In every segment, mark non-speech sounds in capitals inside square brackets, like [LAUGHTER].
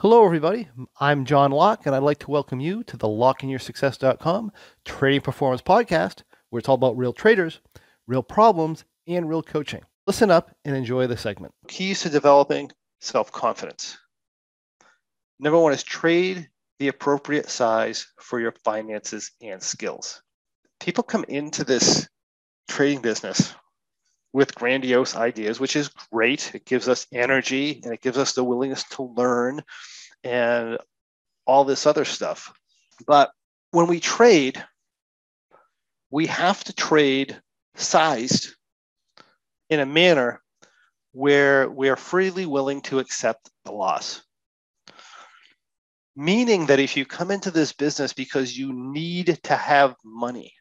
Hello, everybody. I'm John Locke, and I'd like to welcome you to the LockeInYourSuccess.com Trading Performance Podcast, where it's all about real traders, real problems, and real coaching. Listen up and enjoy the segment. Keys to developing self confidence. Number one is trade the appropriate size for your finances and skills. People come into this trading business with grandiose ideas, which is great. It gives us energy and it gives us the willingness to learn and all this other stuff. But when we trade, we have to trade sized in a manner where we are freely willing to accept the loss. Meaning that if you come into this business because you need to have money,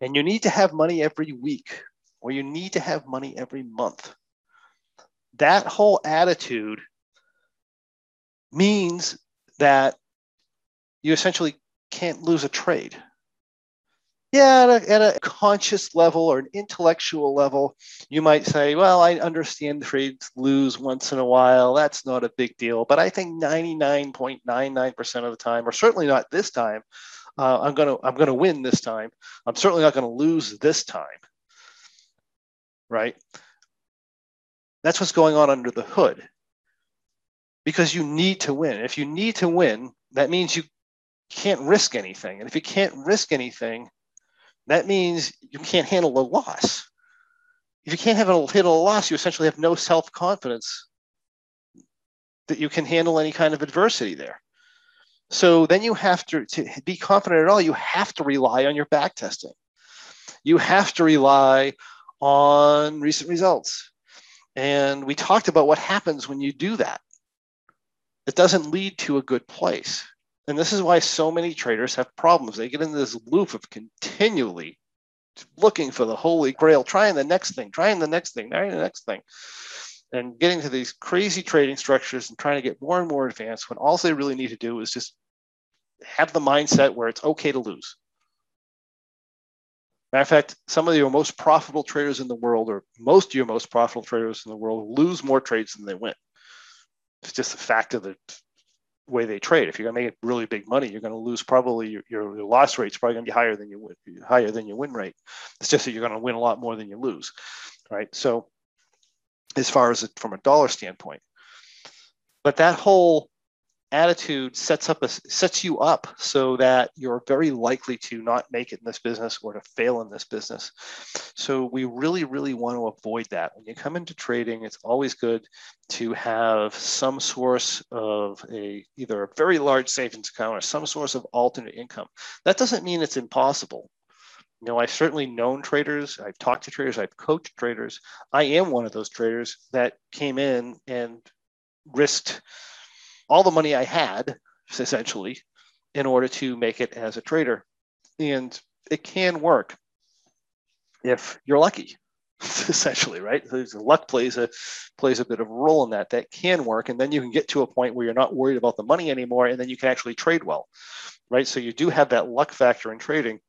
and you need to have money every week, or you need to have money every month. That whole attitude means that you essentially can't lose a trade. Yeah, at a, at a, conscious level or an intellectual level, you might say, well, I understand trades lose once in a while. That's not a big deal. But I think 99.99% of the time, or certainly not this time, uh, I'm gonna I'm gonna win this time. I'm certainly not gonna lose this time right? That's what's going on under the hood. Because you need to win. If you need to win, that means you can't risk anything. And if you can't risk anything, that means you can't handle a loss. If you can't have a, handle a loss, you essentially have no self confidence that you can handle any kind of adversity there. So then you have to, to be confident at all, you have to rely on your back testing. You have to rely on recent results. And we talked about what happens when you do that. It doesn't lead to a good place. And this is why so many traders have problems. They get in this loop of continually looking for the holy grail, trying the next thing, trying the next thing, trying the next thing, and getting to these crazy trading structures and trying to get more and more advanced when all they really need to do is just have the mindset where it's okay to lose. Matter of fact, some of your most profitable traders in the world, or most of your most profitable traders in the world, lose more trades than they win. It's just a fact of the way they trade. If you're going to make really big money, you're going to lose probably your, your loss rate is probably going to be higher than your higher than your win rate. It's just that you're going to win a lot more than you lose, right? So, as far as from a dollar standpoint, but that whole attitude sets up a, sets you up so that you're very likely to not make it in this business or to fail in this business. So we really really want to avoid that. When you come into trading it's always good to have some source of a either a very large savings account or some source of alternate income. That doesn't mean it's impossible. You know, I've certainly known traders, I've talked to traders, I've coached traders. I am one of those traders that came in and risked all the money I had, essentially, in order to make it as a trader. And it can work if you're lucky, [LAUGHS] essentially, right? luck plays a plays a bit of a role in that. That can work, and then you can get to a point where you're not worried about the money anymore, and then you can actually trade well, right? So you do have that luck factor in trading.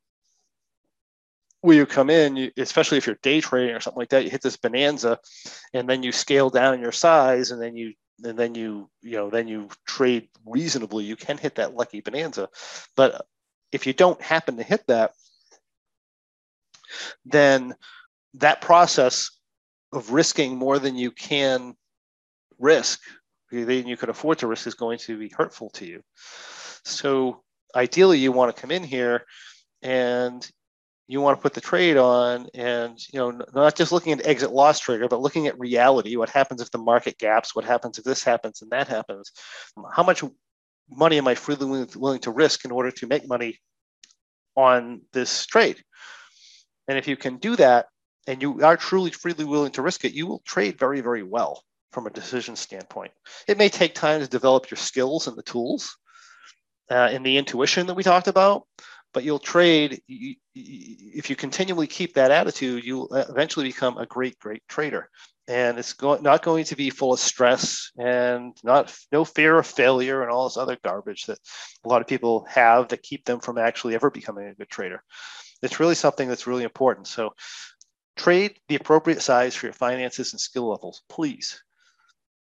Where you come in, you, especially if you're day trading or something like that, you hit this bonanza, and then you scale down your size, and then you and then you you know then you trade reasonably you can hit that lucky bonanza. But if you don't happen to hit that then that process of risking more than you can risk than you could afford to risk is going to be hurtful to you. So ideally you want to come in here and you want to put the trade on and you know not just looking at exit loss trigger but looking at reality what happens if the market gaps what happens if this happens and that happens how much money am i freely willing to risk in order to make money on this trade? And if you can do that and you are truly freely willing to risk it you will trade very very well from a decision standpoint. It may take time to develop your skills and the tools uh, and the intuition that we talked about but you'll trade if you continually keep that attitude you'll eventually become a great great trader. And it's go- not going to be full of stress and not no fear of failure and all this other garbage that a lot of people have that keep them from actually ever becoming a good trader. It's really something that's really important. So trade the appropriate size for your finances and skill levels please.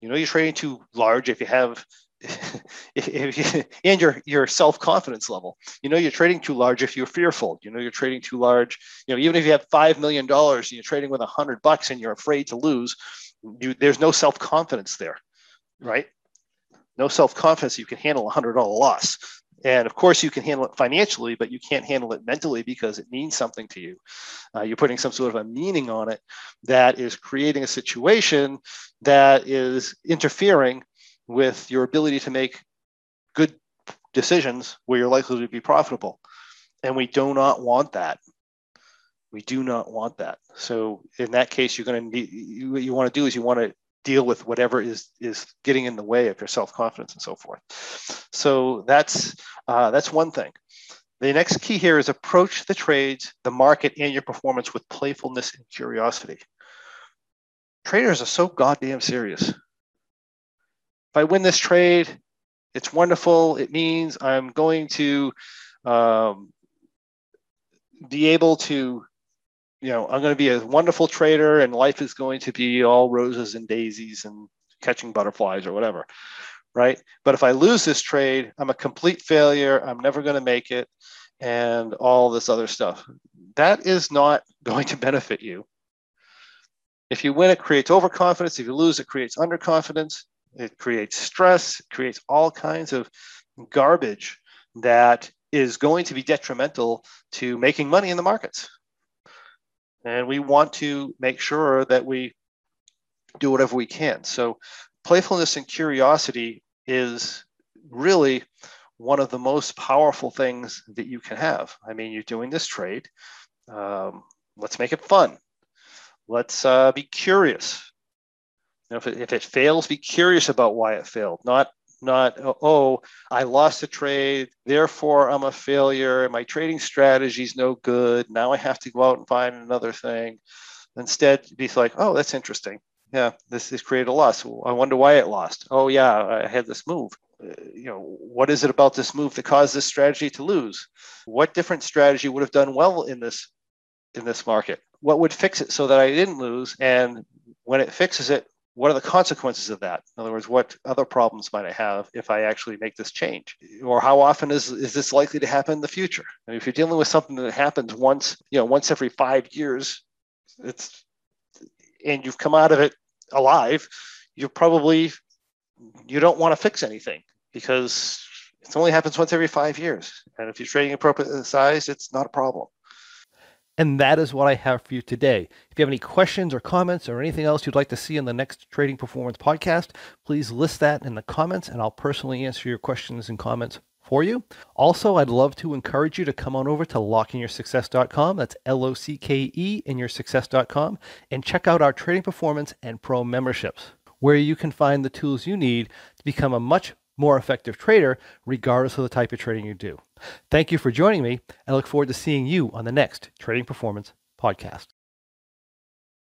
You know you're trading too large if you have [LAUGHS] you, and your your self confidence level. You know you're trading too large if you're fearful. You know you're trading too large. You know even if you have five million dollars and you're trading with a hundred bucks and you're afraid to lose, you, there's no self confidence there, right? No self confidence. You can handle a hundred dollar loss. And of course, you can handle it financially, but you can't handle it mentally because it means something to you. Uh, you're putting some sort of a meaning on it that is creating a situation that is interfering with your ability to make good decisions where you're likely to be profitable. And we do not want that. We do not want that. So in that case, you're going to need, what you want to do is you want to deal with whatever is is getting in the way of your self-confidence and so forth. So that's uh, that's one thing. The next key here is approach the trades, the market, and your performance with playfulness and curiosity. Traders are so goddamn serious. If I win this trade, it's wonderful. It means I'm going to um, be able to you know, I'm going to be a wonderful trader and life is going to be all roses and daisies and catching butterflies or whatever. Right. But if I lose this trade, I'm a complete failure. I'm never going to make it and all this other stuff. That is not [LAUGHS] going to benefit you. If you win, it creates overconfidence. If you lose, it creates underconfidence. It creates stress. Creates all kinds of garbage that is going to be detrimental to making money in the markets. And we want to make sure that we do whatever we can. So, playfulness and curiosity is really one of the most powerful things that you can have. I mean, you're doing this trade. Um, let's make it fun. Let's uh, be curious. You know, if, it, if it fails, be curious about why it failed, not not oh i lost a trade therefore i'm a failure my trading strategy is no good now i have to go out and find another thing. Instead be like oh that's interesting. Yeah this has created a loss. I wonder why it lost. Oh yeah i had this move. Uh, you know what is it about this move that caused this strategy to lose? What different strategy would have done well in this in this market? What would fix it so that i didn't lose? And when it fixes it what are the consequences of that? In other words, what other problems might I have if I actually make this change? Or how often is, is this likely to happen in the future? I mean, if you're dealing with something that happens once, you know, once every five years, it's and you've come out of it alive, you're probably you don't want to fix anything because it only happens once every five years. And if you're trading appropriate size, it's not a problem. And that is what I have for you today. If you have any questions or comments or anything else you'd like to see in the next Trading Performance podcast, please list that in the comments and I'll personally answer your questions and comments for you. Also, I'd love to encourage you to come on over to lockeinyoursuccess.com. That's L O C K E in your success.com and check out our trading performance and pro memberships, where you can find the tools you need to become a much more effective trader, regardless of the type of trading you do. Thank you for joining me. I look forward to seeing you on the next Trading Performance podcast.